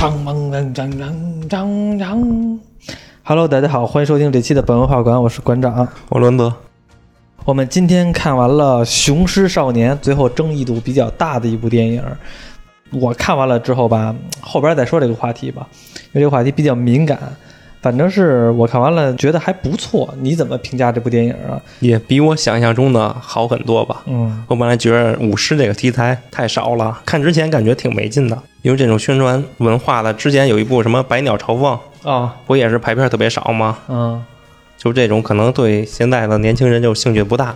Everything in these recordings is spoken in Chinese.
锵锵锵锵锵锵！Hello，大家好，欢迎收听这期的本文化馆，我是馆长。我伦德，我们今天看完了《雄狮少年》，最后争议度比较大的一部电影。我看完了之后吧，后边再说这个话题吧，因为这个话题比较敏感。反正是我看完了，觉得还不错。你怎么评价这部电影啊？也比我想象中的好很多吧。嗯，我本来觉得舞狮这个题材太少了，看之前感觉挺没劲的，因为这种宣传文化的。之前有一部什么《百鸟朝凤》啊，不也是排片特别少吗？嗯，就这种可能对现在的年轻人就兴趣不大。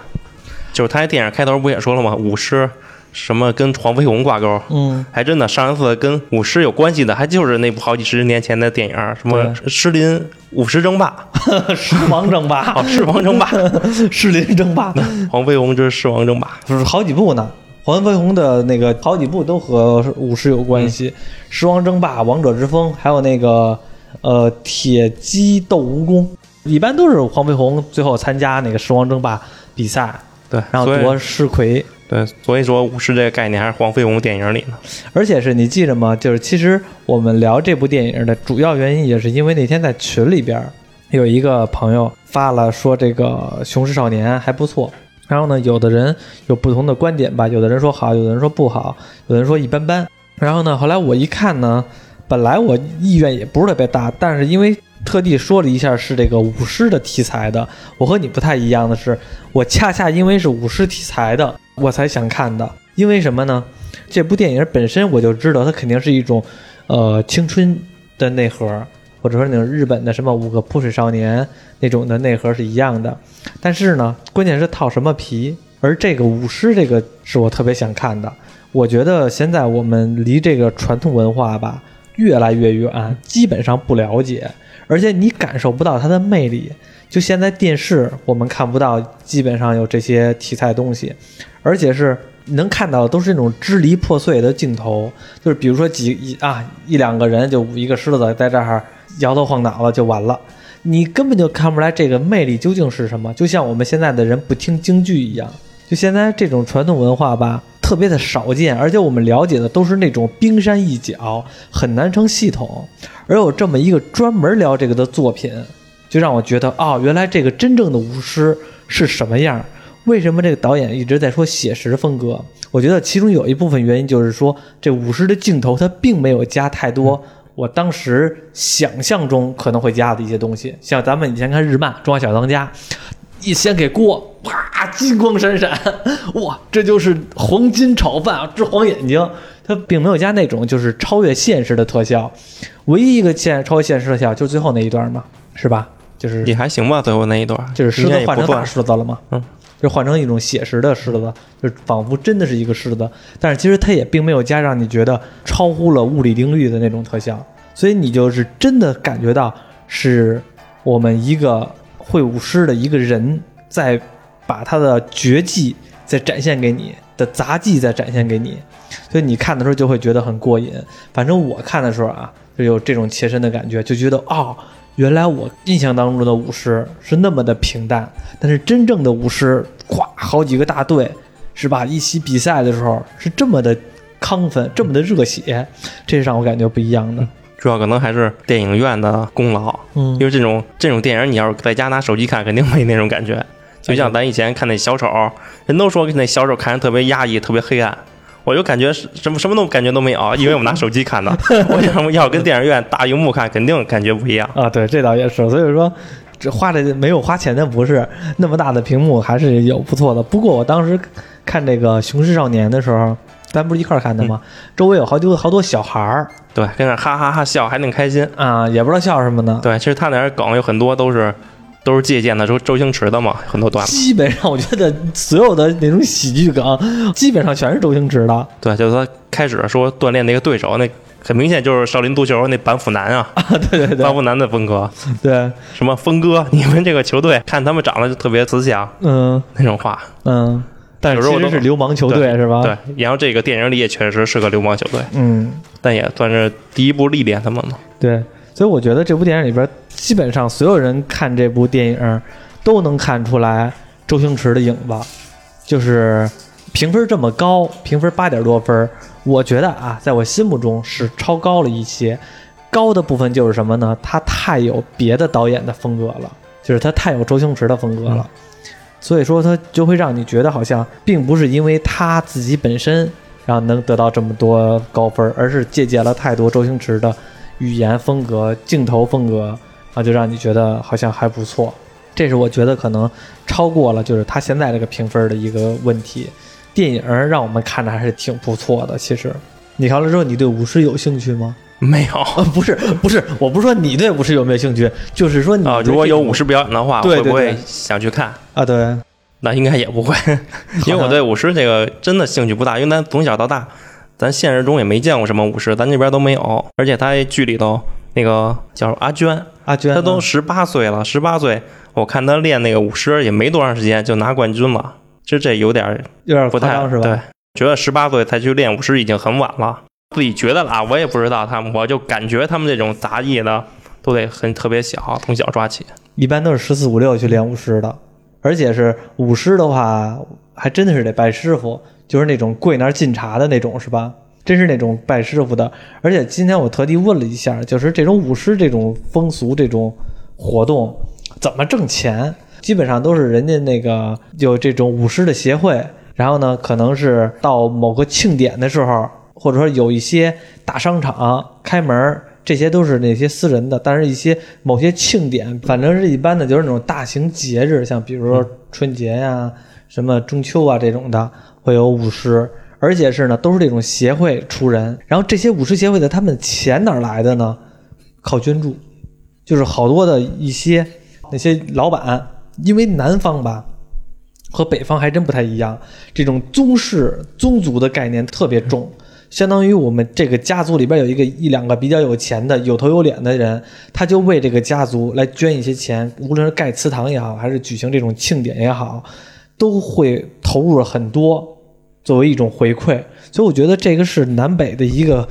就是他电影开头不也说了吗？武士。什么跟黄飞鸿挂钩？嗯，还真的，上一次跟舞狮有关系的，还就是那部好几十年前的电影，什么《狮林舞狮争霸》《狮王争霸》哦，《狮王争霸》《狮林争霸》黄飞鸿之狮王争霸，就是好几部呢。黄飞鸿的那个好几部都和舞狮有关系，《狮王争霸》《王者之风》，还有那个呃《铁鸡斗蜈蚣》，一般都是黄飞鸿最后参加那个狮王争霸比赛，对，然后夺狮魁。对，所以说武士这个概念还是黄飞鸿电影里呢。而且是你记着吗？就是其实我们聊这部电影的主要原因，也是因为那天在群里边有一个朋友发了说这个《雄狮少年》还不错。然后呢，有的人有不同的观点吧，有的人说好，有的人说不好，有的人说一般般。然后呢，后来我一看呢，本来我意愿也不是特别大，但是因为特地说了一下是这个舞狮的题材的，我和你不太一样的是，我恰恰因为是舞狮题材的。我才想看的，因为什么呢？这部电影本身我就知道它肯定是一种，呃，青春的内核，或者说那种日本的什么五个扑水少年那种的内核是一样的。但是呢，关键是套什么皮？而这个舞狮这个是我特别想看的。我觉得现在我们离这个传统文化吧越来越远，基本上不了解，而且你感受不到它的魅力。就现在电视我们看不到，基本上有这些题材东西，而且是能看到的都是那种支离破碎的镜头，就是比如说几一啊一两个人就一个狮子在这儿摇头晃脑的就完了，你根本就看不出来这个魅力究竟是什么。就像我们现在的人不听京剧一样，就现在这种传统文化吧，特别的少见，而且我们了解的都是那种冰山一角，很难成系统，而有这么一个专门聊这个的作品。就让我觉得哦，原来这个真正的舞狮是什么样？为什么这个导演一直在说写实风格？我觉得其中有一部分原因就是说，这舞狮的镜头它并没有加太多我当时想象中可能会加的一些东西。像咱们以前看日漫《中华小当家》，一掀开锅，啪，金光闪闪，哇，这就是黄金炒饭啊，直晃眼睛。它并没有加那种就是超越现实的特效，唯一一个现超越现实特效就是最后那一段嘛，是吧？就是也还行吧，最后那一段就是狮子换成大狮子了嘛，嗯，就换成一种写实的狮子，就仿佛真的是一个狮子，但是其实它也并没有加让你觉得超乎了物理定律的那种特效，所以你就是真的感觉到是我们一个会舞狮的一个人在把他的绝技在展现给你的杂技在展现给你，所以你看的时候就会觉得很过瘾。反正我看的时候啊，就有这种切身的感觉，就觉得哦。原来我印象当中的舞狮是那么的平淡，但是真正的舞狮，咵，好几个大队，是吧？一起比赛的时候是这么的亢奋，这么的热血，这是让我感觉不一样的。主要可能还是电影院的功劳，嗯，因为这种这种电影，你要是在家拿手机看，肯定没那种感觉。就像咱以前看那小丑，人都说那小丑看着特别压抑，特别黑暗。我就感觉什么什么都感觉都没有，因为我拿手机看的。我想要跟电影院大荧幕看，肯定感觉不一样啊。对，这倒也是。所以说，这花的没有花钱的不是那么大的屏幕，还是有不错的。不过我当时看这个《雄狮少年》的时候，咱不是一块儿看的吗？周围有好多好多小孩儿，对，跟那哈哈哈笑，还挺开心啊，也不知道笑什么呢。对，其实他那梗有很多都是。都是借鉴的周周星驰的嘛，很多段。基本上我觉得所有的那种喜剧梗，基本上全是周星驰的。对，就是他开始说锻炼那个对手，那很明显就是少林足球那板斧男啊。啊，对对对，板斧男的风格。对，什么峰哥，你们这个球队看他们长得就特别慈祥，嗯，那种话，嗯。但是其实是流氓球队是吧？对，然后这个电影里也确实是个流氓球队，嗯，但也算是第一步历练他们嘛。对。所以我觉得这部电影里边，基本上所有人看这部电影都能看出来周星驰的影子。就是评分这么高，评分八点多分，我觉得啊，在我心目中是超高了一些。高的部分就是什么呢？他太有别的导演的风格了，就是他太有周星驰的风格了，所以说他就会让你觉得好像并不是因为他自己本身然后能得到这么多高分，而是借鉴了太多周星驰的语言风格、镜头风格，啊就让你觉得好像还不错。这是我觉得可能超过了就是他现在这个评分的一个问题。电影让我们看着还是挺不错的。其实你看了之后，你对舞狮有兴趣吗？没有，啊，不是不是，我不是说你对舞狮有没有兴趣，就是说你啊，如果有舞狮表演的话，对会不会想去看啊？对，那应该也不会，因为我对舞狮这个真的兴趣不大，因为咱从小到大，咱现实中也没见过什么舞狮，咱这边都没有，而且他剧里头那个叫阿娟，阿娟，她都十八岁了，十八岁，我看她练那个舞狮也没多长时间就拿冠军了，其实这有点有点不太是吧？对，觉得十八岁才去练舞狮已经很晚了。自己觉得啊，我也不知道他们，我就感觉他们这种杂技的都得很特别小，从小抓起。一般都是十四五六去练舞狮的，而且是舞狮的话，还真的是得拜师傅，就是那种跪那儿敬茶的那种，是吧？真是那种拜师傅的。而且今天我特地问了一下，就是这种舞狮这种风俗这种活动怎么挣钱？基本上都是人家那个有这种舞狮的协会，然后呢，可能是到某个庆典的时候。或者说有一些大商场开门，这些都是那些私人的。但是，一些某些庆典，反正是一般的，就是那种大型节日，像比如说春节呀、什么中秋啊这种的，会有舞狮，而且是呢，都是这种协会出人。然后这些舞狮协会的他们钱哪来的呢？靠捐助，就是好多的一些那些老板，因为南方吧和北方还真不太一样，这种宗室宗族的概念特别重。相当于我们这个家族里边有一个一两个比较有钱的、有头有脸的人，他就为这个家族来捐一些钱，无论是盖祠堂也好，还是举行这种庆典也好，都会投入了很多作为一种回馈。所以我觉得这个是南北的一个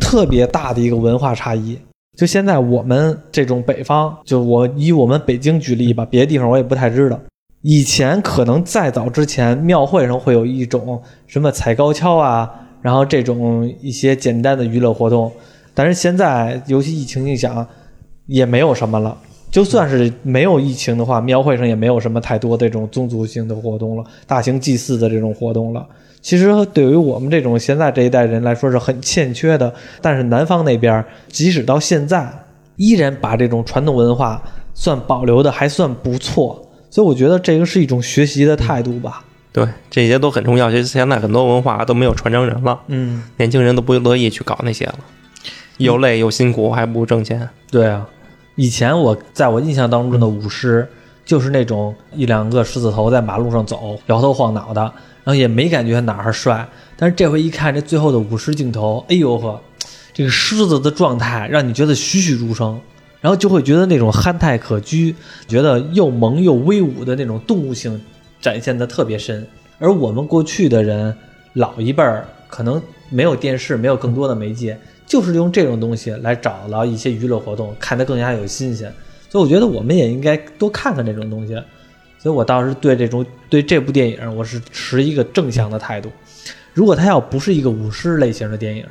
特别大的一个文化差异。就现在我们这种北方，就我以我们北京举例吧，别的地方我也不太知道。以前可能再早之前，庙会上会有一种什么踩高跷啊。然后这种一些简单的娱乐活动，但是现在尤其疫情影响，也没有什么了。就算是没有疫情的话，庙会上也没有什么太多这种宗族性的活动了，大型祭祀的这种活动了。其实对于我们这种现在这一代人来说是很欠缺的。但是南方那边，即使到现在，依然把这种传统文化算保留的还算不错。所以我觉得这个是一种学习的态度吧。对，这些都很重要。其实现在很多文化都没有传承人了，嗯，年轻人都不乐意去搞那些了，又累又辛苦，还不如挣钱。对啊，以前我在我印象当中的舞狮，就是那种一两个狮子头在马路上走，摇头晃脑的，然后也没感觉哪儿帅。但是这回一看这最后的舞狮镜头，哎呦呵，这个狮子的状态让你觉得栩栩如生，然后就会觉得那种憨态可掬，觉得又萌又威武的那种动物性。展现的特别深，而我们过去的人，老一辈儿可能没有电视，没有更多的媒介，就是用这种东西来找到一些娱乐活动，看得更加有新鲜。所以我觉得我们也应该多看看这种东西。所以我倒是对这种对这部电影，我是持一个正向的态度。如果它要不是一个舞狮类型的电影，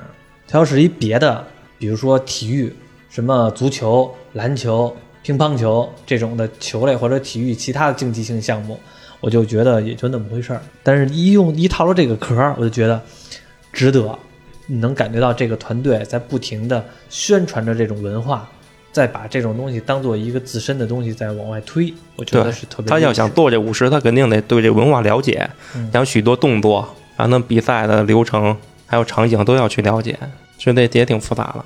它要是一别的，比如说体育，什么足球、篮球、乒乓球这种的球类或者体育其他的竞技性项目。我就觉得也就那么回事儿，但是一用一套了这个壳，我就觉得值得。你能感觉到这个团队在不停的宣传着这种文化，再把这种东西当做一个自身的东西在往外推，我觉得是特别。他要想做这舞狮，他肯定得对这文化了解，然后许多动作，然后那比赛的流程还有场景都要去了解，所以这也挺复杂的。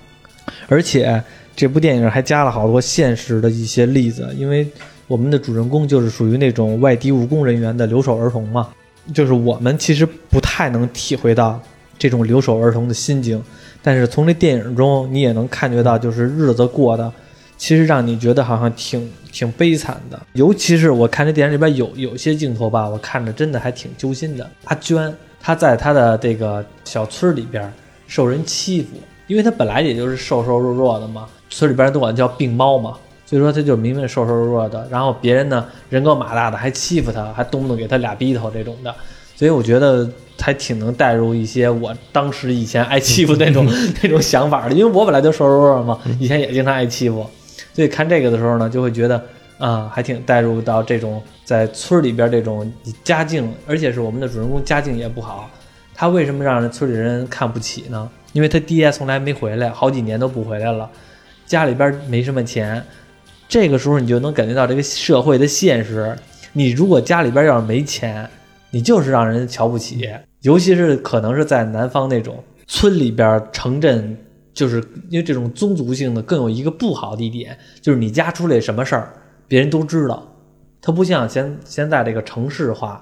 而且这部电影还加了好多现实的一些例子，因为。我们的主人公就是属于那种外地务工人员的留守儿童嘛，就是我们其实不太能体会到这种留守儿童的心境，但是从这电影中你也能感觉到，就是日子过的，其实让你觉得好像挺挺悲惨的。尤其是我看这电影里边有有些镜头吧，我看着真的还挺揪心的。阿娟她在她的这个小村里边受人欺负，因为她本来也就是瘦瘦弱弱的嘛，村里边都管叫病猫嘛。所以说她就明明瘦瘦弱弱的，然后别人呢人高马大的还欺负她，还动不动给她俩逼头这种的，所以我觉得还挺能带入一些我当时以前挨欺负那种 那种想法的，因为我本来就瘦弱弱嘛，以前也经常挨欺负，所以看这个的时候呢，就会觉得啊、还挺带入到这种在村里边这种家境，而且是我们的主人公家境也不好，他为什么让人村里人看不起呢？因为他爹从来没回来，好几年都不回来了，家里边没什么钱。这个时候你就能感觉到这个社会的现实。你如果家里边要是没钱，你就是让人瞧不起，尤其是可能是在南方那种村里边、城镇，就是因为这种宗族性的更有一个不好的一点，就是你家出来什么事儿，别人都知道。它不像现现在这个城市化，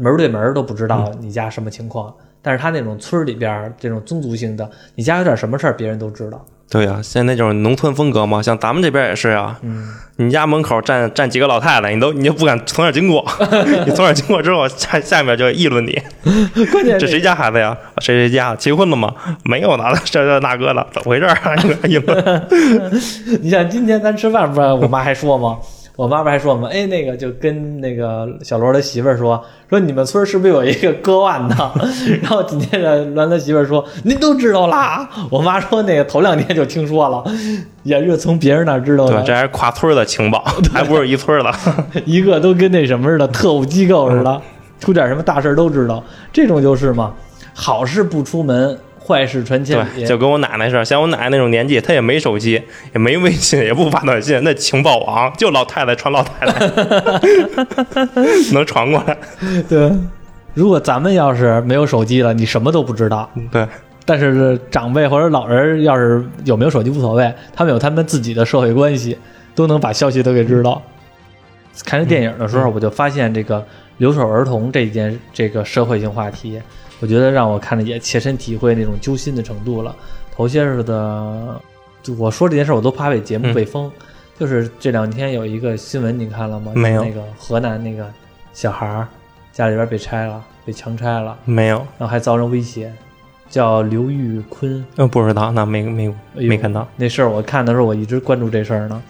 门对门都不知道你家什么情况。但是他那种村里边这种宗族性的，你家有点什么事儿，别人都知道。对呀、现在那种农村风格嘛，像咱们这边也是啊。嗯，你家门口站站几个老太太，你都你就不敢从那儿经过，你从那儿经过之后，下下面就议论你，关键这谁家孩子呀？谁谁家结婚了吗？没有呢，这这大哥的，怎么回事儿啊？议论。你像今天咱吃饭，不是我妈还说吗？我妈妈还说我们？哎，那个就跟那个小罗的媳妇儿说，说你们村儿是不是有一个割腕的？然后紧接着栾他媳妇儿说，您都知道啦。我妈说那个头两天就听说了，也是从别人那儿知道的对，的，这还是跨村的情报，还不是一村的。一个都跟那什么似的，特务机构似的，出点什么大事都知道。这种就是嘛，好事不出门，坏事传千里。对，就跟我奶奶似的，像我奶奶那种年纪，她也没手机，也没微信，也不发短信，那情报网就老太太传老太太，能传过来。对，如果咱们要是没有手机了，你什么都不知道。对，但是长辈或者老人要是有没有手机无所谓，他们有他们自己的社会关系，都能把消息都给知道。看这电影的时候，我就发现这个留守儿童这件这个社会性话题，我觉得让我看着也切身体会那种揪心的程度了。头些日子，就我说这件事，我都怕被节目嗯被封。就是这两天有一个新闻，你看了吗？没有那个河南那个小孩儿家里边被拆了，被强拆了，没有，然后还遭人威胁，叫刘玉坤。呃，不知道，那没没没看到。那事儿我看的时候，我一直关注这事儿呢。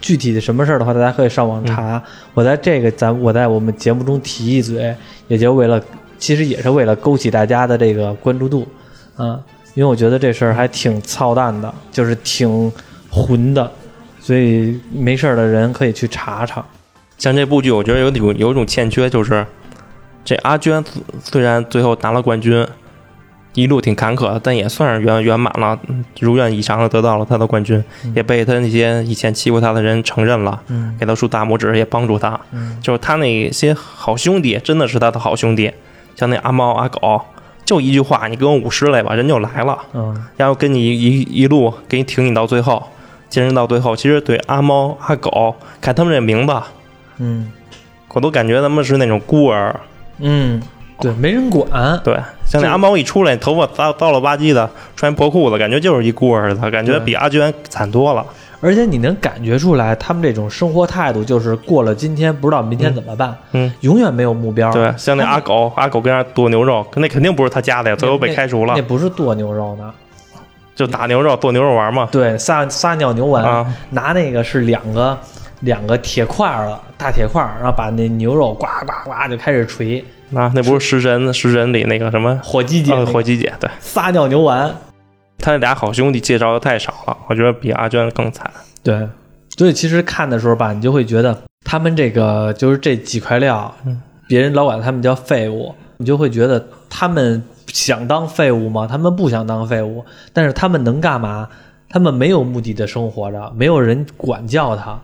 具体的什么事儿的话，大家可以上网查。我在这个咱我在我们节目中提一嘴，也就为了，其实也是为了勾起大家的这个关注度，啊，因为我觉得这事儿还挺操蛋的，就是挺混的，所以没事儿的人可以去查查。像这部剧，我觉得有有有一种欠缺，就是这阿娟虽然最后拿了冠军，一路挺坎坷，但也算是圆圆满了，嗯如愿以偿的得到了她的冠军，也被他那些以前欺负他的人承认了，嗯给他竖大拇指，也帮助他。嗯就是他那些好兄弟，真的是他的好兄弟，像那阿猫阿狗，就一句话，你给我五十来吧，人就来了，嗯然后跟你一一路给你挺你到最后，坚持到最后。其实对阿猫阿狗，看他们这名字，嗯我都感觉他们是那种孤儿。嗯，对，没人管。对，像那阿猫一出来，头发糟糟了吧唧的，穿破裤子，感觉就是一孤儿似的，感觉比阿娟惨多了。而且你能感觉出来，他们这种生活态度就是过了今天不知道明天怎么办，嗯，永远没有目标。对，像那阿狗，阿狗跟那剁牛肉，那肯定不是他家的呀，最后被开除了。那，不是剁牛肉呢，就打牛肉、剁牛肉丸嘛。对，撒撒尿牛丸，啊，拿那个是两个两个铁块儿的大铁块儿，然后把那牛肉呱呱呱就开始锤，那那不是食神食神里那个什么？火鸡姐、呃火鸡姐，对。撒尿牛丸，他俩好兄弟介绍的太少了，我觉得比阿娟更惨。对，所以其实看的时候吧，你就会觉得他们这个就是这几块料，嗯别人老管他们叫废物，你就会觉得他们想当废物吗？他们不想当废物，但是他们能干嘛？他们没有目的的生活着，没有人管教他，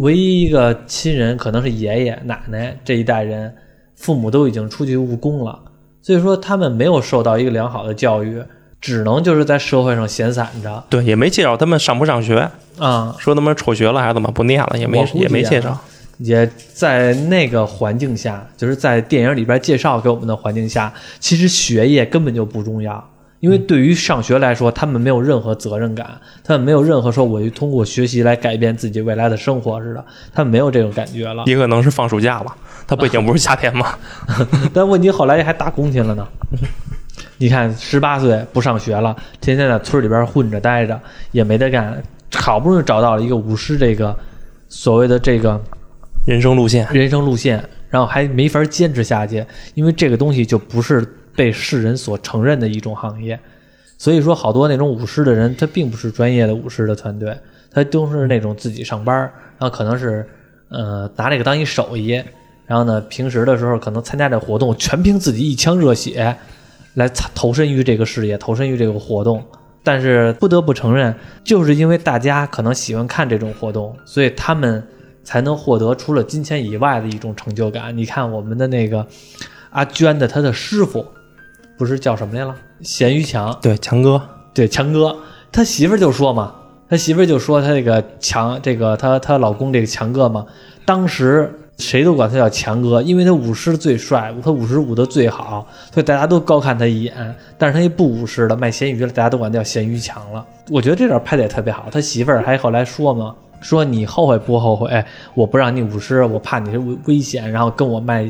唯一一个亲人可能是爷爷奶奶这一代人，父母都已经出去务工了，所以说他们没有受到一个良好的教育，只能就是在社会上闲散着对，也没介绍他们上不上学，啊。说他们辍学了还是怎么不念了，也没也没介绍。也在那个环境下，就是在电影里边介绍给我们的环境下，其实学业根本就不重要，因为对于上学来说，他们没有任何责任感，他们没有任何说我通过学习来改变自己未来的生活似的，他们没有这种感觉了。也可能是放暑假了，他北京不是夏天吗？但问题后来还打工去了呢。你看，十八岁不上学了，天天在村里边混着待着，也没得干，好不容易找到了一个舞狮这个所谓的这个人生路线，人生路线，然后还没法坚持下去，因为这个东西就不是被世人所承认的一种行业。所以说，好多那种舞狮的人，他并不是专业的舞狮的团队，他都是那种自己上班，然后可能是呃拿这个当一手艺，然后呢平时的时候可能参加这活动，全凭自己一腔热血来投身于这个事业，投身于这个活动。但是不得不承认，就是因为大家可能喜欢看这种活动，所以他们才能获得除了金钱以外的一种成就感。你看我们的那个阿娟的他的师傅，不是叫什么来了？咸鱼强，对，强哥，对强哥，他媳妇儿就说嘛，他媳妇儿就说他这个强，这个他他老公这个强哥嘛，当时。谁都管他叫强哥，因为他舞狮最帅，他舞狮舞得最好，所以大家都高看他一眼。但是他一不舞狮了，卖咸鱼了，大家都管他叫咸鱼强了。我觉得这点拍的也特别好。他媳妇儿还后来说嘛，说你后悔不后悔？我不让你舞狮，我怕你是危危险，然后跟我卖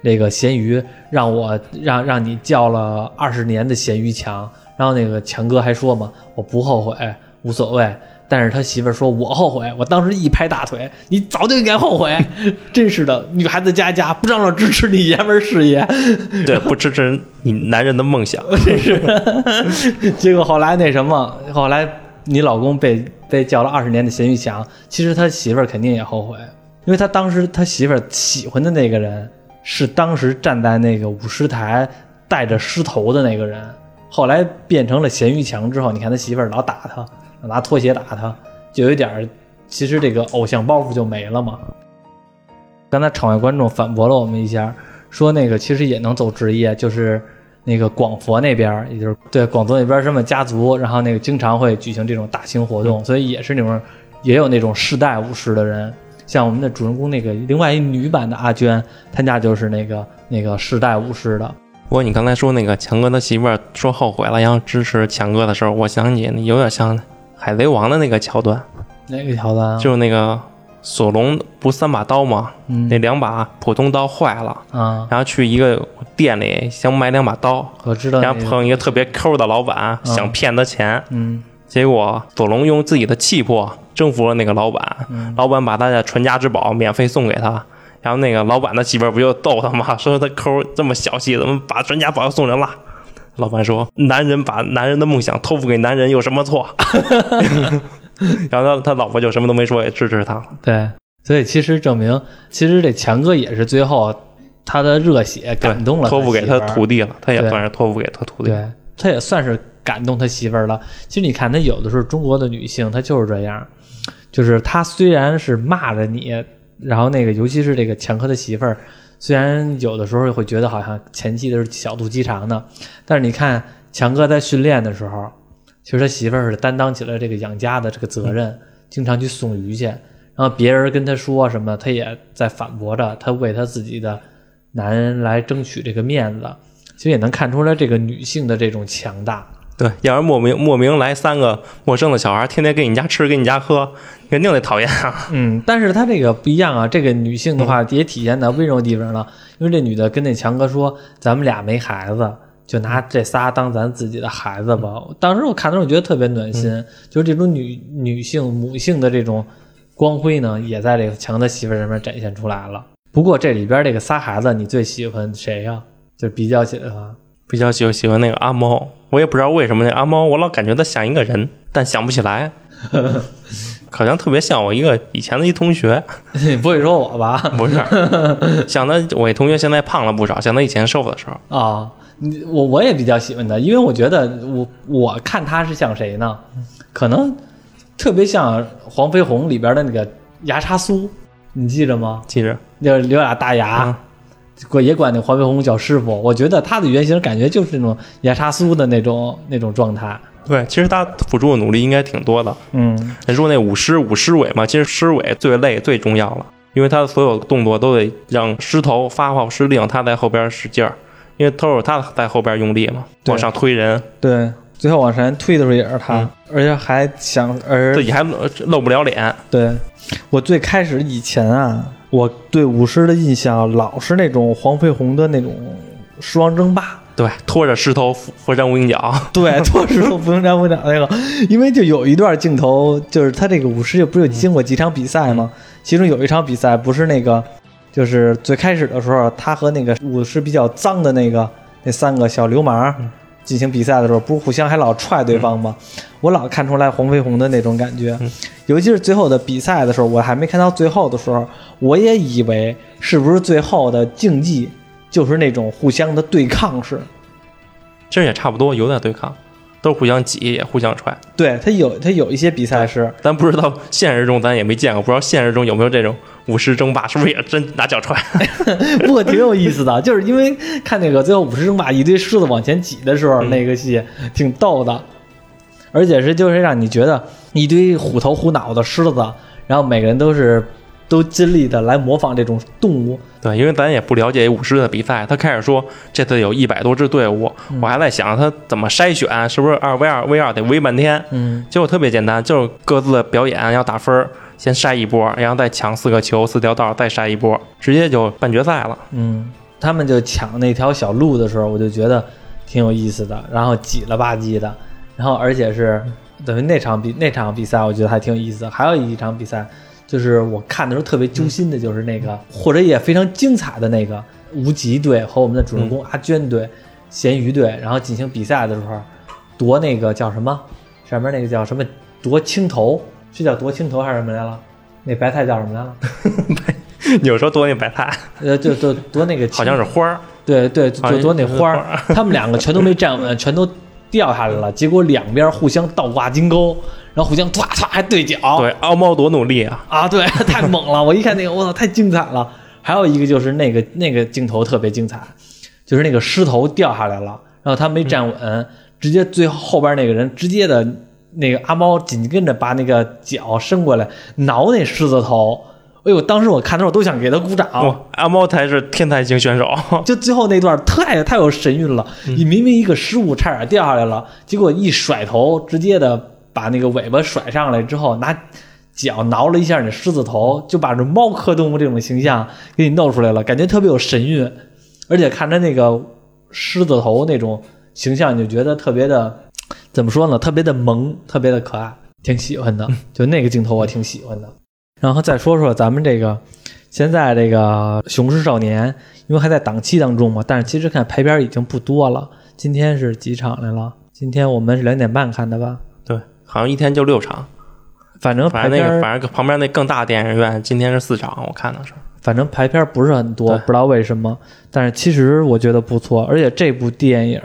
那个咸鱼，让我让让你叫了二十年的咸鱼强。然后那个强哥还说嘛，我不后悔，无所谓。但是他媳妇儿说：“我后悔，我当时一拍大腿，你早就应该后悔。真是的，女孩子家家不让着支持你爷们儿事业，对，不支持你男人的梦想。真 是。结果后来那什么，后来你老公被被叫了二十年的咸鱼强，其实他媳妇儿肯定也后悔，因为他当时他媳妇儿喜欢的那个人是当时站在那个舞狮台带着狮头的那个人，后来变成了咸鱼强之后，你看他媳妇儿老打他。”拿拖鞋打他，就有点，其实这个偶像包袱就没了嘛。刚才场外观众反驳了我们一下，说那个其实也能走职业，就是那个广佛那边，也就是对广东那边什么家族，然后那个经常会举行这种大型活动，所以也是那种也有那种世代武士的人，像我们的主人公那个另外一女版的阿娟，她家就是那个那个世代武士的。不过你刚才说那个强哥他媳妇儿说后悔了，然后支持强哥的时候，我想你有点像。海贼王的那个桥段，哪个桥段？就是那个索隆不三把刀吗？那两把普通刀坏了，啊，然后去一个店里想买两把刀，我知道。然后碰上一个特别抠的老板，想骗他钱，嗯，结果索隆用自己的气魄征服了那个老板，老板把他的传家之宝免费送给他，然后那个老板的媳妇不就逗他吗？说他抠这么小气，怎么把传家宝送人了？老板说：“男人把男人的梦想托付给男人有什么错？” 然后他他老婆就什么都没说，也支持他。对，所以其实证明，其实这强哥也是最后他的热血感动了，托付给他徒弟了。他也算是托付给他徒弟，对，他也算是感动他媳妇儿了。其实你看，他有的时候中国的女性，她就是这样，就是她虽然是骂着你，然后那个尤其是这个强哥的媳妇儿。虽然有的时候会觉得好像前期的是小肚鸡肠的，但是你看强哥在训练的时候，其实他媳妇儿是担当起了这个养家的这个责任，经常去送鱼去，然后别人跟他说什么，他也在反驳着，他为他自己的男人来争取这个面子，其实也能看出来这个女性的这种强大。对，要是莫名莫名来三个陌生的小孩，天天给你家吃，给你家喝，肯定得讨厌啊。嗯，但是他这个不一样啊，这个女性的话也体现在温柔地方了。因为这女的跟那强哥说：“咱们俩没孩子，就拿这仨当咱自己的孩子吧。”当时我看的时候，我觉得特别暖心，就是这种女女性母性的这种光辉呢，也在这个强的媳妇上面展现出来了。不过这里边这个仨孩子，你最喜欢谁呀？就比较喜欢。比较喜喜欢那个阿猫，我也不知道为什么那阿猫，我老感觉它像一个人，但想不起来，好像特别像我一个以前的一同学。你不会说我吧？不是，想他，我一同学现在胖了不少，像他以前瘦的时候啊。你我我也比较喜欢他，因为我觉得我我看他是像谁呢？可能特别像黄飞鸿里边的那个牙叉苏，你记着吗？记着，就留俩大牙。管也管那黄飞鸿叫师傅，我觉得他的原型感觉就是那种牙叉苏的那种那种状态。对，其实他辅助的努力应该挺多的。嗯，人说那舞狮舞狮尾嘛，其实狮尾最累最重要了，因为他的所有动作都得让狮头发号施令，他在后边使劲儿，因为都是他在后边用力嘛，往上推人。对，最后往上推的时候也是他，而且还想而自己还露不了脸。对，我最开始以前啊。我对舞狮的印象老是那种黄飞鸿的那种狮王争霸，对，拖着石头佛山无影脚，对，拖着狮头佛 山无影脚那个，因为就有一段镜头，就是他这个舞狮就不是经过几场比赛吗？其中有一场比赛不是那个就是最开始的时候，他和那个舞狮比较脏的那个那三个小流氓进行比赛的时候，不是互相还老踹对方吗？我老看出来黄飞鸿的那种感觉，尤其是最后的比赛的时候，我还没看到最后的时候，我也以为是不是最后的竞技就是那种互相的对抗式。其实也差不多，有点对抗，都是互相挤，也互相踹。对他有他有一些比赛是，咱不知道现实中咱也没见过，不知道现实中有没有这种武士争霸，是不是也真拿脚踹？不过挺有意思的，就是因为看那个最后武士争霸一堆狮子往前挤的时候，那个戏挺逗的，而且是就是让你觉得一堆虎头虎脑的狮子，然后每个人都是都尽力的来模仿这种动物。对，因为咱也不了解武士的比赛，他开始说这次有一百多支队伍，我还在想他怎么筛选，是不是二 v 二 v 二得 v 半天？嗯，结果特别简单，就是各自的表演要打分儿，先筛一波，然后再抢四个球、四条道，再筛一波，直接就半决赛了。嗯，他们就抢那条小路的时候，我就觉得挺有意思的，然后挤了吧唧的，然后而且是等于那场比那场比赛，我觉得还挺有意思的。还有一场比赛，就是我看的时候特别揪心的，就是那个、或者也非常精彩的那个无极队和我们的主人公阿娟队、咸鱼队，然后进行比赛的时候，夺那个叫什么？上面那个叫什么？夺青头是叫夺青头还是什么来了？那白菜叫什么来了？有时候夺那白菜，呃，就就夺那个好像是花儿，对对，就夺那花儿，他们两个全都没站稳，全都掉下来了。结果两边互相倒挂金钩，然后互相唰唰还对角。对，奥猫多努力啊！啊，对，太猛了！我一看那个，我操，太精彩了。还有一个就是那个那个镜头特别精彩，就是那个狮头掉下来了，然后他没站稳，直接最后后边那个人直接的那个阿猫紧跟着把那个脚伸过来挠那狮子头。哎呦，当时我看的时候都想给他鼓掌。哇，阿猫才是天才型选手，就最后那段太太有神韵了，你明明一个失误差点掉下来了，结果一甩头，直接的把那个尾巴甩上来之后，拿脚挠了一下你狮子头，就把这猫科动物这种形象给你弄出来了，感觉特别有神韵，而且看着那个狮子头那种形象，你就觉得特别的怎么说呢？特别的萌，特别的可爱，挺喜欢的。就那个镜头我挺喜欢的。然后再说说咱们这个现在这个《雄狮少年》，因为还在档期当中嘛，但是其实看排片已经不多了。今天是几场来了？今天我们是两点半看的吧？对，好像一天就六场，反正反正那个，反正旁边那更大电影院今天是四场，我看的是。反正排片不是很多，不知道为什么。但是其实我觉得不错，而且这部电影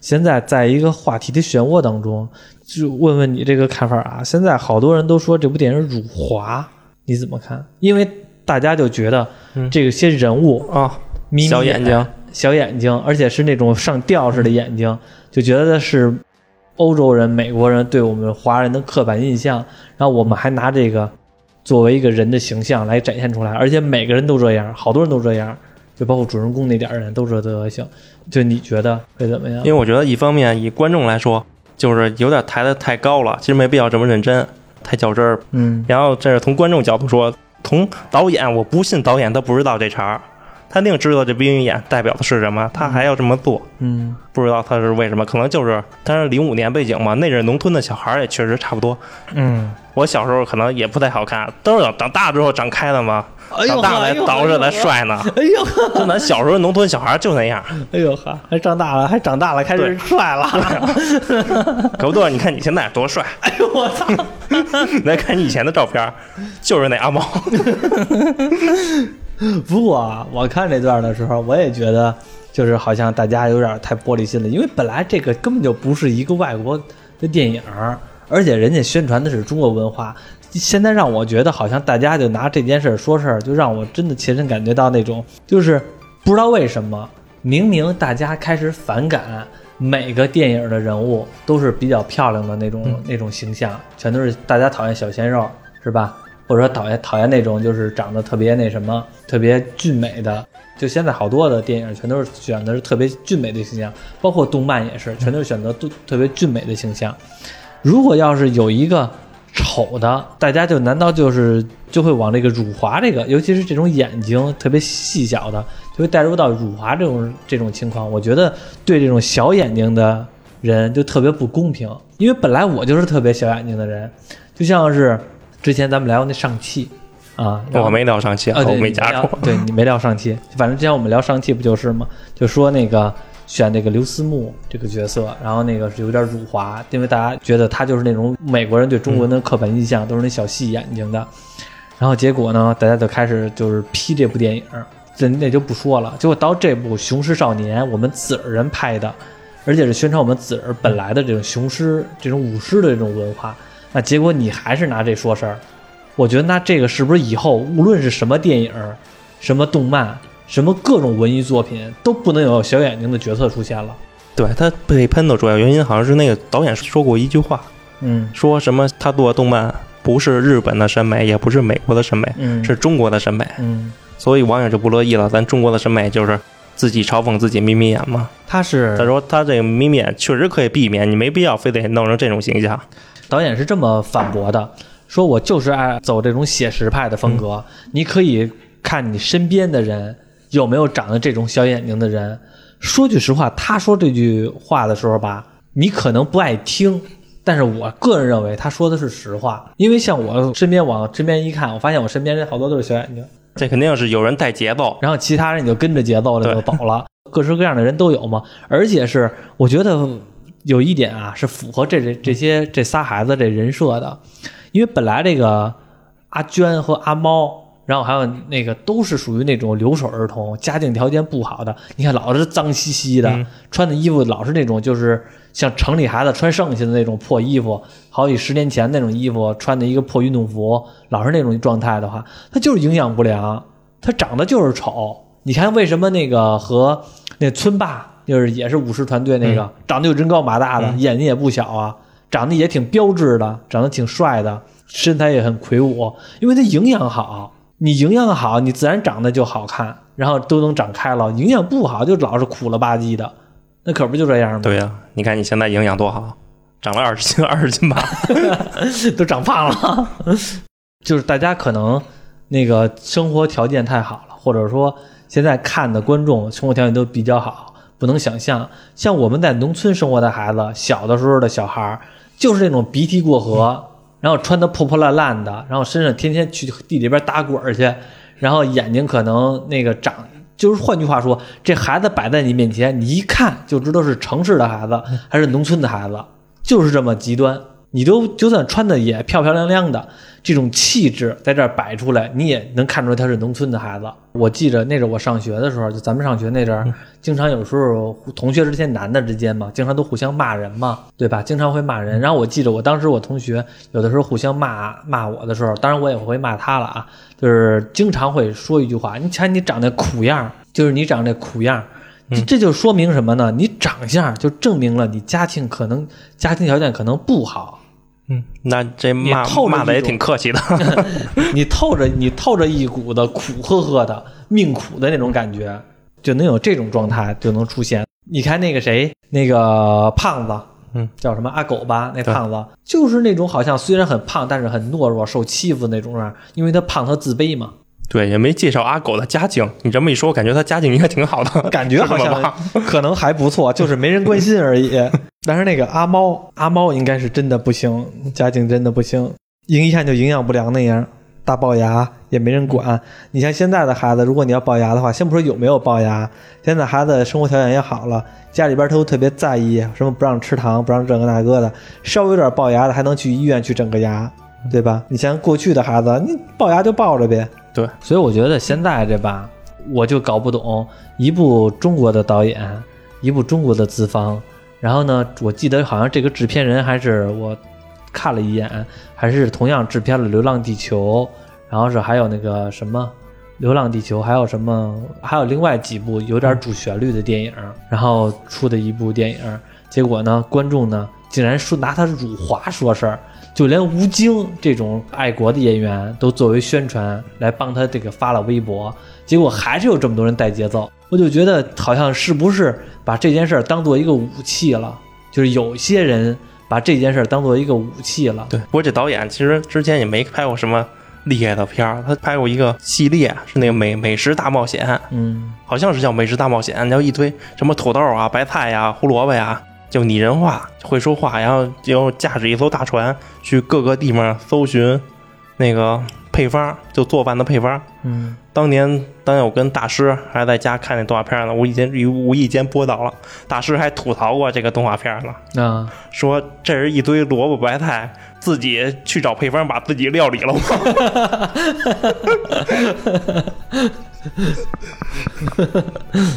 现在在一个话题的漩涡当中，就问问你这个看法啊。现在好多人都说这部电影辱华，你怎么看？因为大家就觉得嗯这些人物啊、眯眯小眼睛，小眼睛，而且是那种上吊式的眼睛，就觉得是欧洲人、美国人对我们华人的刻板印象。然后我们还拿这个作为一个人的形象来展现出来，而且每个人都这样，好多人都这样，就包括主人公那点儿人都这德行。就你觉得会怎么样因为？我觉得一方面以观众来说，就是有点抬得太高了，其实没必要这么认真，太较真儿。嗯然后这是从观众角度说，从导演，我不信导演他不知道这茬儿，他一定知道这鼻云眼代表的是什么，他还要这么做，嗯不知道他是为什么，可能就是他是零五年背景嘛，那阵农村的小孩儿也确实差不多。嗯，我小时候可能也不太好看，都是等长大之后长开的嘛，哎呦长大来捯饬来帅呢。哎呦呵就咱小时候农村小孩儿就那样，哎呦呵，还长大了，还长大了，开始帅了。可不对。你看你现在多帅，哎呦我操！来看你以前的照片儿，就是那阿猫。不过，我看这段的时候，我也觉得就是好像大家有点太玻璃心了，因为本来这个根本就不是一个外国的电影，而且人家宣传的是中国文化。现在让我觉得好像大家就拿这件事说事儿，就让我真的切身感觉到那种，就是不知道为什么，明明大家开始反感每个电影的人物都是比较漂亮的那种、那种形象，全都是大家讨厌小鲜肉，是吧？或者说讨厌讨厌那种就是长得特别那什么、特别俊美的。就现在好多的电影全都是选的是特别俊美的形象，包括动漫也是，全都是选择都特别俊美的形象。如果要是有一个丑的，大家就难道就是就会往这个辱华这个，尤其是这种眼睛特别细小的，就会带入到辱华这种这种情况。我觉得对这种小眼睛的人就特别不公平，因为本来我就是特别小眼睛的人，就像是之前咱们聊那上汽，啊，我没聊上汽，啊，我对，没加过。你聊对你没聊上汽，反正之前我们聊上汽不就是吗？就说那个选那个刘思慕这个角色，然后那个是有点辱华，因为大家觉得他就是那种美国人对中国人的刻板印象，都是那小细眼睛的。然后结果呢，大家就开始就是批这部电影，这那就不说了。结果到这部《雄狮少年》，我们子儿人拍的，而且是宣传我们子儿本来的这种雄狮、这种舞狮的这种文化，那结果你还是拿这说事儿。我觉得那这个是不是以后无论是什么电影、什么动漫、什么各种文艺作品，都不能有小眼睛的角色出现了？对他被喷的主要原因好像是那个导演说过一句话，嗯说什么他做动漫不是日本的审美，也不是美国的审美，嗯是中国的审美，嗯，所以网友就不乐意了。咱中国的审美就是自己嘲讽自己眯眯眼嘛。他是他说他这个眯眯眼确实可以避免，你没必要非得弄成这种形象。导演是这么反驳的，说我就是爱走这种写实派的风格，你可以看你身边的人有没有长得这种小眼睛的人。说句实话，他说这句话的时候吧，你可能不爱听，但是我个人认为他说的是实话，因为像我身边往身边一看，我发现我身边人好多都是小眼睛，这肯定是有人带节奏，然后其他人你就跟着节奏了就对走了，各式各样的人都有嘛。而且是我觉得有一点啊，是符合这这这些这仨孩子这人设的，因为本来这个阿娟和阿猫。然后还有那个都是属于那种留守儿童，家境条件不好的。你看，老是脏兮兮的，嗯穿的衣服老是那种就是像城里孩子穿剩下的那种破衣服，好几十年前那种衣服，穿的一个破运动服，老是那种状态的话，他就是营养不良，他长得就是丑。你看为什么那个和那村霸就是也是武士团队那个、长得又人高马大的，嗯眼睛也不小啊，长得也挺标致的，长得挺帅的，身材也很魁梧，因为他营养好。你营养好，你自然长得就好看，然后都能长开了。营养不好，就老是苦了吧唧的，那可不就这样吗？对呀、你看你现在营养多好，长了二十斤，二十斤吧。都长胖了。就是大家可能那个生活条件太好了，或者说现在看的观众生活条件都比较好，不能想象，像我们在农村生活的孩子，小的时候的小孩儿，就是那种鼻涕过河，然后穿的破破烂烂的，然后身上天天去地里边打滚儿去，然后眼睛可能那个长。就是换句话说，这孩子摆在你面前，你一看就知道是城市的孩子还是农村的孩子，就是这么极端。你都就算穿的也漂漂亮亮的，这种气质在这儿摆出来，你也能看出来他是农村的孩子。我记着那阵儿我上学的时候，就咱们上学那阵儿，经常有时候同学之间男的之间嘛，经常都互相骂人嘛，对吧？经常会骂人。然后我记着我当时我同学有的时候互相骂骂我的时候，当然我也会骂他了啊，就是经常会说一句话：“你瞧你长那苦样儿，就是你长那苦样儿。”这这就说明什么呢？你长相就证明了你家庭可能家庭条件可能不好，嗯，那这骂你透着骂的也挺客气的。你透着你透着一股的苦呵呵的命苦的那种感觉，就能有这种状态就能出现。你看那个谁，那个胖子，嗯，叫什么阿狗吧？那胖子就是那种好像虽然很胖，但是很懦弱、受欺负那种样，因为他胖，他自卑嘛，对，也没介绍阿狗的家境。你这么一说，我感觉他家境应该挺好的，感觉好像可能还不错，就是没人关心而已。但是那个阿猫，阿猫应该是真的不行，家境真的不行，一看就营养不良那样，大龅牙也没人管。你像现在的孩子，如果你要龅牙的话，先不说有没有龅牙，现在孩子生活条件也好了，家里边都特别在意什么不让吃糖，不让这个那个的，稍微有点龅牙的还能去医院去整个牙，对吧？你像过去的孩子，你龅牙就龅着呗。对，所以我觉得现在这吧，我就搞不懂一部中国的导演，一部中国的资方，然后呢，我记得好像这个制片人还是我看了一眼，还是同样制片了《流浪地球》，然后是还有那个什么。《流浪地球》还有什么？还有另外几部有点主旋律的电影，然后出的一部电影，结果呢，观众呢竟然说拿他辱华说事儿，就连吴京这种爱国的演员都作为宣传来帮他这个发了微博，结果还是有这么多人带节奏，我就觉得好像是不是把这件事儿当做一个武器了？就是有些人把这件事儿当做一个武器了。对，不过这导演其实之前也没拍过什么厉害的片儿，他拍过一个系列，是那个美美食大冒险，嗯好像是叫美食大冒险，然后一堆什么土豆啊、白菜呀、胡萝卜呀，就拟人化，会说话，然后就驾驶一艘大船去各个地方搜寻那个配方，就做饭的配方。嗯，当年当年我跟大师还在家看那动画片呢，无意间无意间播到了，大师还吐槽过这个动画片呢，啊，说这是一堆萝卜白菜，自己去找配方把自己料理了吗？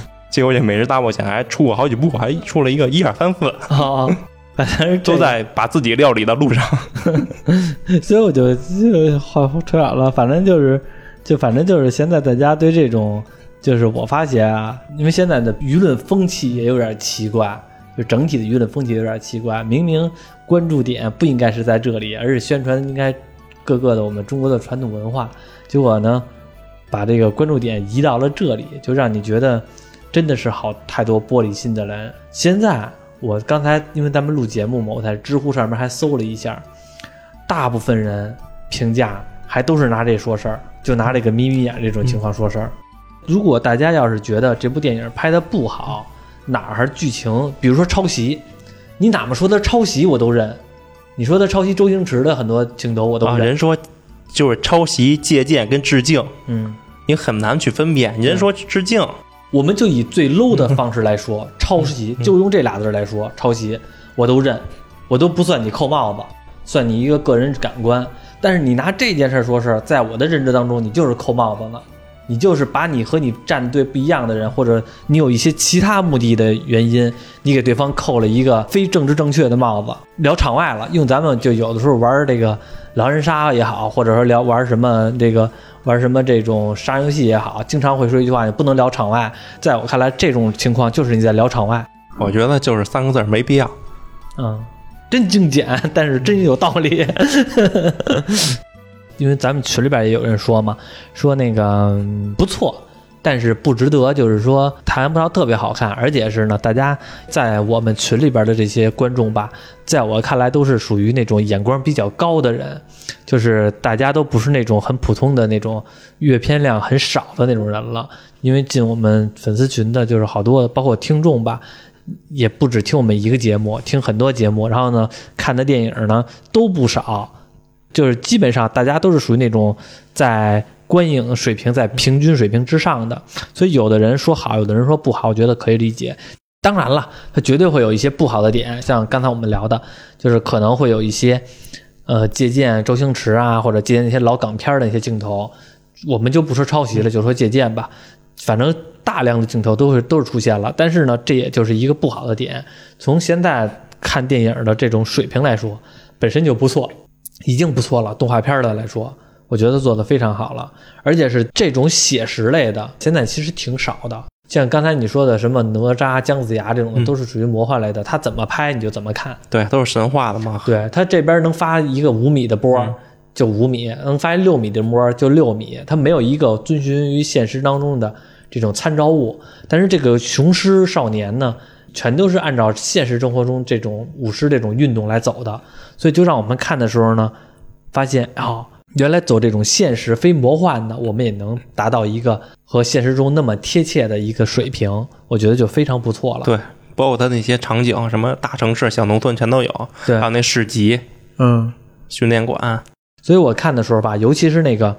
结果这《美食大冒险》还出过好几部，还出了一个一二三四，啊，反正都在把自己料理的路上。所以我就就话扯远了，反正就是，就反正就是现在大家对这种，就是我发现啊，因为现在的舆论风气也有点奇怪，就整体的舆论风气有点奇怪，明明关注点不应该是在这里，而是宣传应该各个的我们中国的传统文化，结果呢，把这个关注点移到了这里，就让你觉得真的是好太多玻璃心的人。现在我刚才因为咱们录节目嘛，我在知乎上面还搜了一下。大部分人评价还都是拿这说事儿，就拿这个眯眯眼这种情况说事儿。如果大家要是觉得这部电影拍的不好，哪儿剧情，比如说抄袭，你哪怕说他抄袭我都认。你说他抄袭周星驰的很多镜头我都啊，认，人说就是抄袭、借鉴跟致敬，嗯，你很难去分辨。人说致敬，我们就以最 low 的方式来说，抄袭就用这俩字儿来说，抄袭我都认，我都不算你扣帽子，算你一个个人感官。但是你拿这件事儿说事，在我的认知当中，你就是扣帽子了，你就是把你和你站队不一样的人，或者你有一些其他目的的原因，你给对方扣了一个非政治正确的帽子。聊场外了，用咱们就有的时候玩这个狼人杀也好，或者说聊玩什么这个玩什么这种杀人游戏也好，经常会说一句话：你不能聊场外。在我看来，这种情况就是你在聊场外。我觉得就是三个字儿，没必要。嗯，真精简，但是真有道理。因为咱们群里边也有人说嘛，说那个嗯不错，但是不值得，就是说谈不上特别好看，而且是呢，大家在我们群里边的这些观众吧，在我看来都是属于那种眼光比较高的人，就是大家都不是那种很普通的那种阅片量很少的那种人了。因为进我们粉丝群的，就是好多包括听众吧，也不止听我们一个节目，听很多节目，然后呢，看的电影呢都不少，就是基本上大家都是属于那种在观影水平在平均水平之上的，所以有的人说好，有的人说不好，我觉得可以理解。当然了，它绝对会有一些不好的点，像刚才我们聊的，就是可能会有一些呃借鉴周星驰啊，或者借鉴那些老港片的一些镜头，我们就不说抄袭了，就说借鉴吧。反正大量的镜头都是都是出现了，但是呢，这也就是一个不好的点。从现在看电影的这种水平来说，本身就不错，已经不错了。动画片的来说，我觉得做的非常好了，而且是这种写实类的，现在其实挺少的。像刚才你说的什么哪吒、姜子牙这种都是属于魔幻类的，它怎么拍你就怎么看。对，都是神话的嘛。对他这边能发一个五米的波嗯就五米，能发一六米的波就六米，它没有一个遵循于现实当中的这种参照物。但是这个雄狮少年呢，全都是按照现实生活中这种舞狮这种运动来走的，所以就让我们看的时候呢，发现哦，原来走这种现实非魔幻的，我们也能达到一个和现实中那么贴切的一个水平，我觉得就非常不错了。对，包括它那些场景，什么大城市、小农村全都有，对还有那市集、嗯。训练馆，所以我看的时候吧，尤其是那个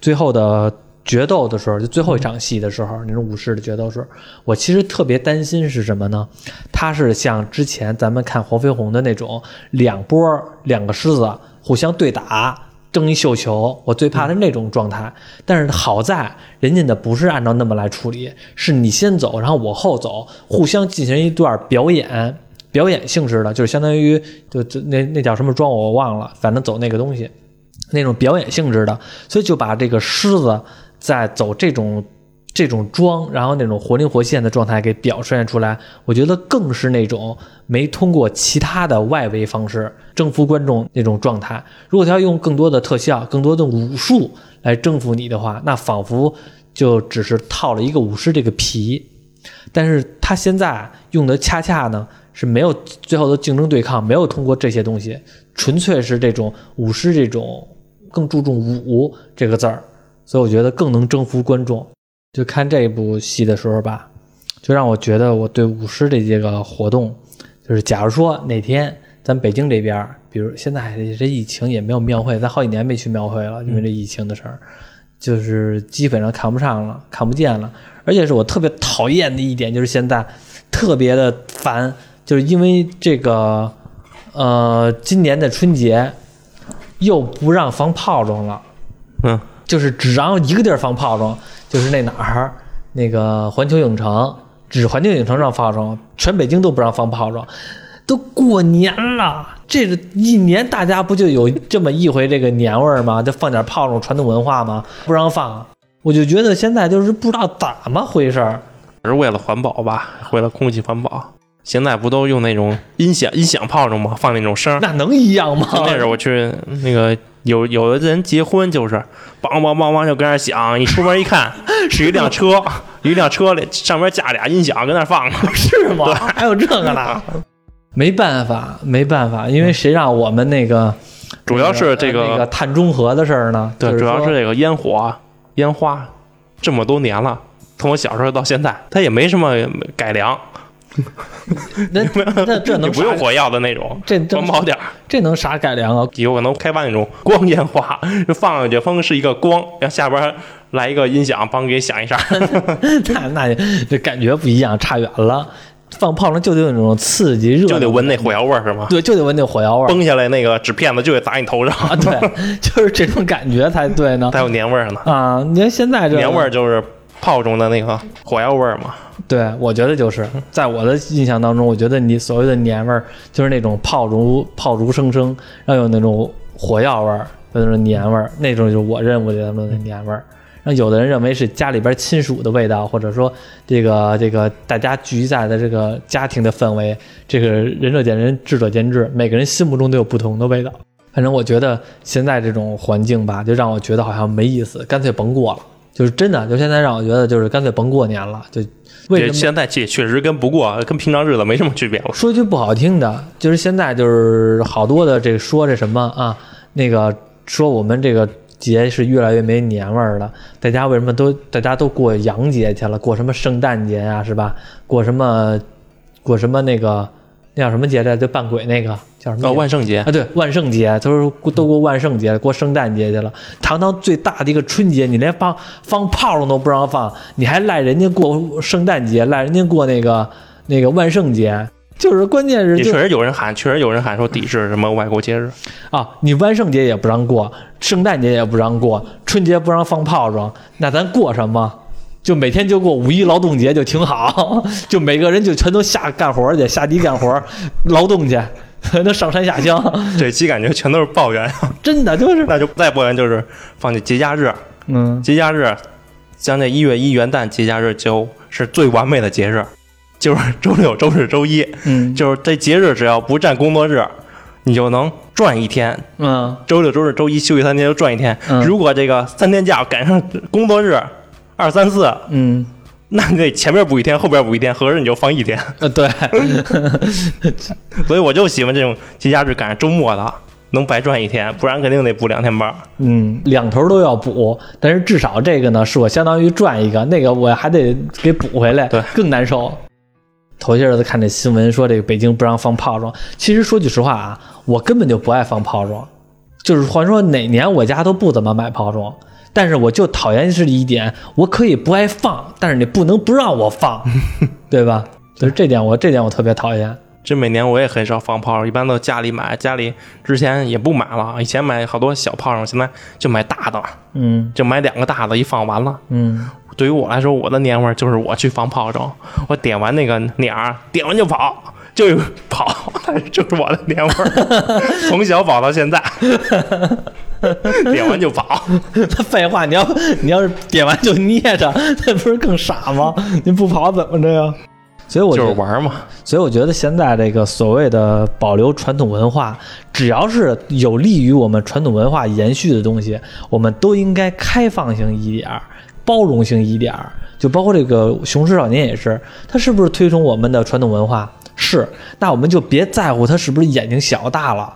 最后的决斗的时候，就最后一场戏的时候，那种武士的决斗时候，我其实特别担心是什么呢？它是像之前咱们看黄飞鸿的那种两波两个狮子互相对打。争一绣球，我最怕的是那种状态。但是好在人家的不是按照那么来处理，是你先走，然后我后走，互相进行一段表演，表演性质的，就是相当于就就那那叫什么装我忘了，反正走那个东西，那种表演性质的，所以就把这个狮子在走这种这种装，然后那种活灵活现的状态给表现出来，我觉得更是那种没通过其他的外围方式征服观众那种状态。如果他要用更多的特效、更多的武术来征服你的话，那仿佛就只是套了一个武士这个皮。但是他现在用的恰恰呢是没有最后的竞争对抗，没有通过这些东西，纯粹是这种武师这种更注重武这个字儿，所以我觉得更能征服观众。就看这部戏的时候吧，就让我觉得我对舞狮这这个活动，就是假如说哪天咱北京这边，比如现在这疫情也没有庙会，咱好几年没去庙会了，因为这疫情的事儿，就是基本上看不上了，看不见了。而且是我特别讨厌的一点，就是现在特别的烦，就是因为这个，呃，今年的春节又不让放炮仗了。嗯，就是只让一个地儿放炮仗，就是那哪儿，那个环球影城，只环球影城让放炮仗，全北京都不让放炮仗。都过年了，这个一年大家不就有这么一回这个年味儿吗？就放点炮仗，传统文化吗？不让放，我就觉得现在就是不知道怎么回事儿。是为了环保吧，为了空气环保。现在不都用那种音响音响炮仗吗？放那种声。那能一样吗？那时候我去那个有有的人结婚就是梆梆梆梆就跟那儿响，一出门一看 是一辆车，一辆车里上面架俩音响跟那儿放呢。是吗？还有这个呢？没办法，没办法，因为谁让我们那个主要是这那个个碳中和的事儿呢？对，主要是这个烟火烟花这么多年了，从我小时候到现在，它也没什么改良，那那这能 不用火药的那种，这这环保点儿。这能啥改良啊？有可能开发那种光烟花，就放上去，风是一个光，然后下边来一个音响，帮给响一下。那那这感觉不一样，差远了。放炮仗就得有那种刺激热，就得闻那火药味儿是吗？对，就得闻那火药味儿崩下来那个纸片子就得砸你头上，啊！对，就是这种感觉才对呢。才有年味儿呢。啊，你看现在这年味儿就是炮中的那个火药味儿嘛。对，我觉得就是在我的印象当中，我觉得你所谓的年味儿，就是那种炮竹炮竹声声，然后有那种火药味儿，有那种年味儿，那种就是我认为的那种年味儿。然后有的人认为是家里边亲属的味道，或者说这个这个大家聚在的这个家庭的氛围，这个仁者见仁，智者见智，每个人心目中都有不同的味道。反正我觉得现在这种环境吧，就让我觉得好像没意思，干脆甭过了。就是真的，就现在让我觉得就是干脆甭过年了。就为什么？这现在这确实跟不过跟平常日子没什么区别了。说句不好听的，就是现在就是好多的这个说这什么啊，那个说我们这个节是越来越没年味儿了。大家为什么都大家都过洋节去了？过什么圣诞节呀、是吧？过什么过什么那个那叫什么节来着？就扮鬼那个叫什么节？呃，万圣节啊，对，万圣节，他说过都过万圣节，过圣诞节去了。堂堂最大的一个春节，你连放放炮仗都不让放，你还赖人家过圣诞节，赖人家过那个那个万圣节，就是关键是就也确实有人喊，确实有人喊说抵制什么外国节日。啊，你万圣节也不让过，圣诞节也不让过，春节不让放炮仗，那咱过什么？就每天就过五一劳动节就挺好，就每个人就全都下干活去，下地干活，劳动去，那上山下乡，这期感觉全都是抱怨，真的就是，那就再抱怨就是放弃节假日，嗯。节假日，像这一月一元旦节假日就是最完美的节日，就是周六、周日、周一，嗯。就是这节日只要不占工作日，你就能赚一天。嗯。周六、周日、周一休息三天就赚一天。嗯。如果这个三天假赶上工作日二三四，嗯，那你得前面补一天，后边补一天，合着你就放一天。呃对，所以我就喜欢这种节假日赶上周末的，能白赚一天，不然肯定得补两天班儿。嗯，两头都要补，但是至少这个呢，是我相当于赚一个，那个我还得给补回来，对。更难受。头些日子看这新闻说这个北京不让放炮仗，其实说句实话啊，我根本就不爱放炮仗，就是话说哪年我家都不怎么买炮仗，但是我就讨厌是一点，我可以不爱放，但是你不能不让我放，对吧？就是这点我这点我特别讨厌。这每年我也很少放炮仗，一般都家里买。家里之前也不买了，以前买好多小炮仗，现在就买大的，嗯就买两个大的，一放完了。嗯，对于我来说，我的年味儿就是我去放炮仗，我点完那个鸟儿，点完就跑，就跑，就是我的年味儿，从小跑到现在，点完就跑。他废话，你要你要是点完就捏着，那不是更傻吗？你不跑怎么着呀？所以我就是玩儿嘛，所以我觉得现在这个所谓的保留传统文化，只要是有利于我们传统文化延续的东西，我们都应该开放性一点儿，包容性一点儿。就包括这个《雄狮少年》也是，他是不是推崇我们的传统文化？是，那我们就别在乎他是不是眼睛小大了。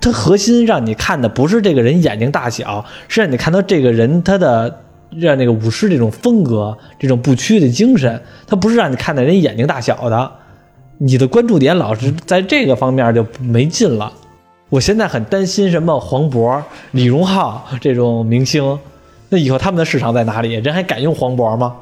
他核心让你看的不是这个人眼睛大小，是让你看到这个人他的让那个武士这种风格、这种不屈的精神，他不是让你看的人眼睛大小的。你的关注点老是在这个方面就没劲了。我现在很担心什么黄渤、李荣浩这种明星，那以后他们的市场在哪里？人还敢用黄渤吗？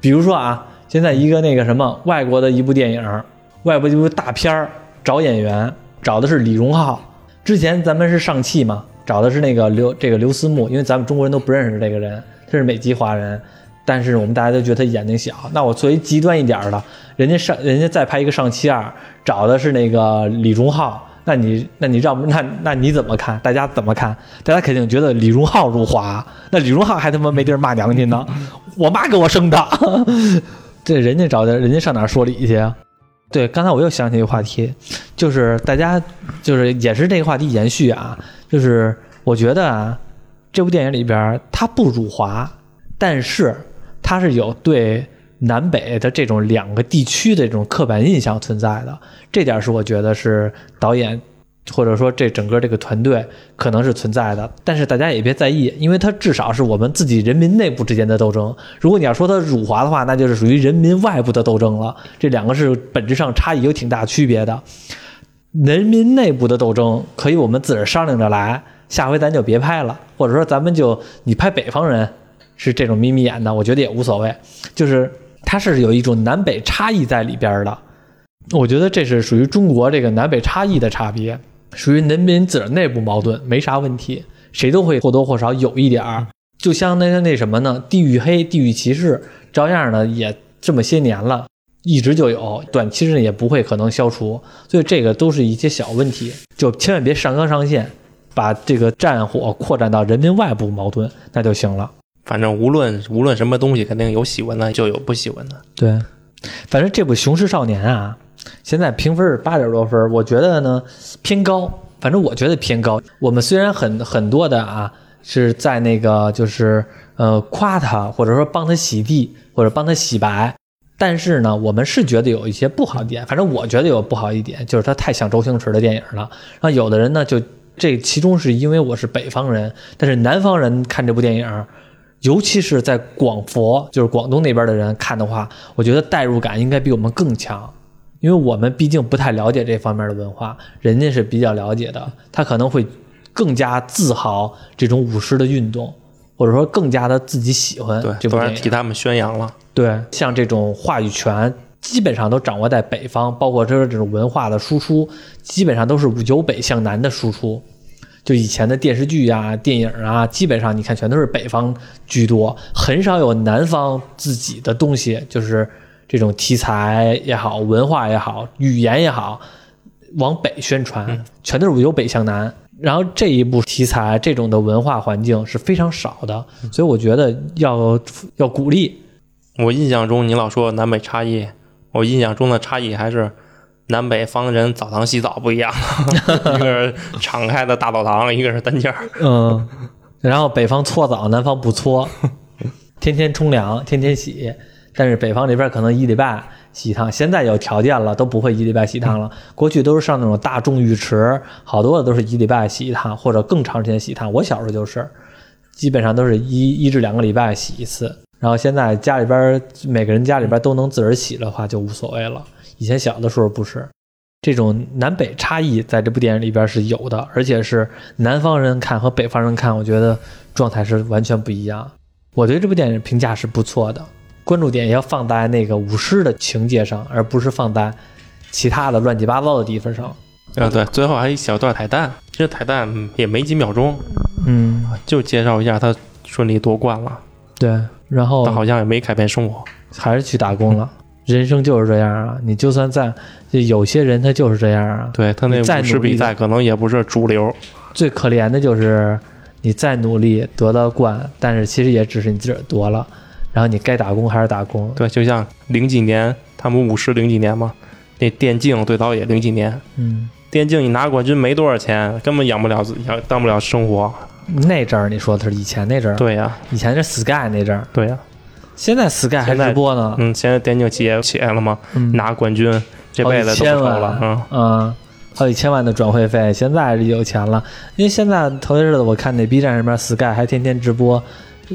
比如说啊，现在一个那个什么外国的一部电影，外国一部大片儿，找演员找的是李荣浩。之前咱们是上汽嘛，找的是那个刘这个刘思慕，因为咱们中国人都不认识这个人，他是美籍华人，但是我们大家都觉得他眼睛小。那我作为极端一点的，人家上人家再拍一个上汽二，找的是那个李荣浩。那你那你让那那你怎么看？大家怎么看？大家肯定觉得李荣浩入华，那李荣浩还他妈没地儿骂娘去呢，我妈给我生的，这人家找的，人家上哪儿说理去啊？对，刚才我又想起一个话题，就是大家就是也是这个话题延续啊，就是我觉得啊，这部电影里边它不辱华，但是它是有对。南北的这种两个地区的这种刻板印象存在的，这点是我觉得是导演或者说这整个这个团队可能是存在的。但是大家也别在意，因为它至少是我们自己人民内部之间的斗争。如果你要说它辱华的话，那就是属于人民外部的斗争了。这两个是本质上差异有挺大区别的。人民内部的斗争可以我们自个儿商量着来，下回咱就别拍了，或者说咱们就你拍北方人是这种眯眯眼的，我觉得也无所谓，就是。它是有一种南北差异在里边的，我觉得这是属于中国这个南北差异的差别，属于人民自个儿内部矛盾，没啥问题，谁都会或多或少有一点儿。就像那个那什么呢，地域黑、地域歧视，照样呢也这么些年了，一直就有，短期之内也不会可能消除。所以这个都是一些小问题，就千万别上纲上线，把这个战火扩展到人民外部矛盾，那就行了。反正无论无论什么东西，肯定有喜欢的，就有不喜欢的。对，反正这部《雄狮少年》啊，现在评分是八点多分，我觉得呢偏高。反正我觉得偏高。我们虽然很很多的啊是在那个就是呃夸他，或者说帮他洗地，或者帮他洗白，但是呢，我们是觉得有一些不好点。反正我觉得有不好一点，就是它太像周星驰的电影了。然后有的人呢，就这其中是因为我是北方人，但是南方人看这部电影。尤其是在广佛，就是广东那边的人看的话，我觉得代入感应该比我们更强，因为我们毕竟不太了解这方面的文化，人家是比较了解的，他可能会更加自豪这种舞狮的运动，或者说更加的自己喜欢。对，不然替他们宣扬了。对，像这种话语权基本上都掌握在北方，包括这这种文化的输出，基本上都是由北向南的输出。就以前的电视剧啊、电影啊，基本上你看全都是北方居多，很少有南方自己的东西，就是这种题材也好、文化也好、语言也好，往北宣传，全都是由北向南。然后这一部题材这种的文化环境是非常少的，所以我觉得要要鼓励。我印象中你老说南北差异，我印象中的差异还是。南北方人澡堂洗澡不一样，一个是敞开的大澡堂，一个是单间儿。嗯，然后北方搓澡，南方不搓，天天冲凉，天天洗。但是北方这边可能一礼拜洗一趟，现在有条件了都不会一礼拜洗一趟了。过去都是上那种大众浴池，好多的都是一礼拜洗一趟，或者更长时间洗一趟。我小时候就是，基本上都是一一至两个礼拜洗一次。然后现在家里边每个人家里边都能自个儿洗的话，就无所谓了。以前小的时候不是，这种南北差异在这部电影里边是有的，而且是南方人看和北方人看，我觉得状态是完全不一样。我对这部电影评价是不错的，关注点要放在那个舞狮的情节上，而不是放在其他的乱七八糟的地方上。啊，对，最后还一小段彩蛋，这彩蛋也没几秒钟，嗯，就介绍一下他顺利夺冠了。对，然后他好像也没改变生活，还是去打工了。人生就是这样啊！你就算在，有些人他就是这样啊。对他那舞狮比赛可能也不是主流。最可怜的就是你再努力得到冠，但是其实也只是你自个儿夺了，然后你该打工还是打工。对，就像零几年他们舞狮零几年嘛，那电竞最早也零几年。嗯。电竞你拿冠军没多少钱，根本养不了养当不了生活。那阵儿你说的是以前那阵儿。对呀。以前是 Sky 那阵儿。对呀。现在 Sky 还直播呢，嗯，现在电竞企业起来了吗？拿冠军，这辈子都收了，嗯嗯，好几千万的转会费，现在是有钱了。因为现在头些日子我看那 B 站上面 Sky 还天天直播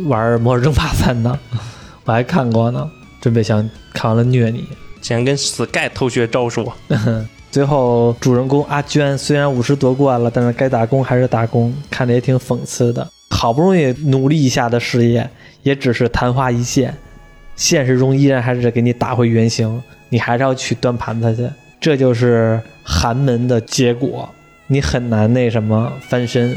玩《魔兽争霸三》呢，我还看过呢，准备想看完了虐你。竟然跟 Sky 偷学招数。最后主人公阿娟虽然五十夺冠了，但是该打工还是打工，看着也挺讽刺的。好不容易努力一下的事业，也只是昙花一现，现实中依然还是给你打回原形，你还是要去端盘子去，这就是寒门的结果，你很难那什么翻身。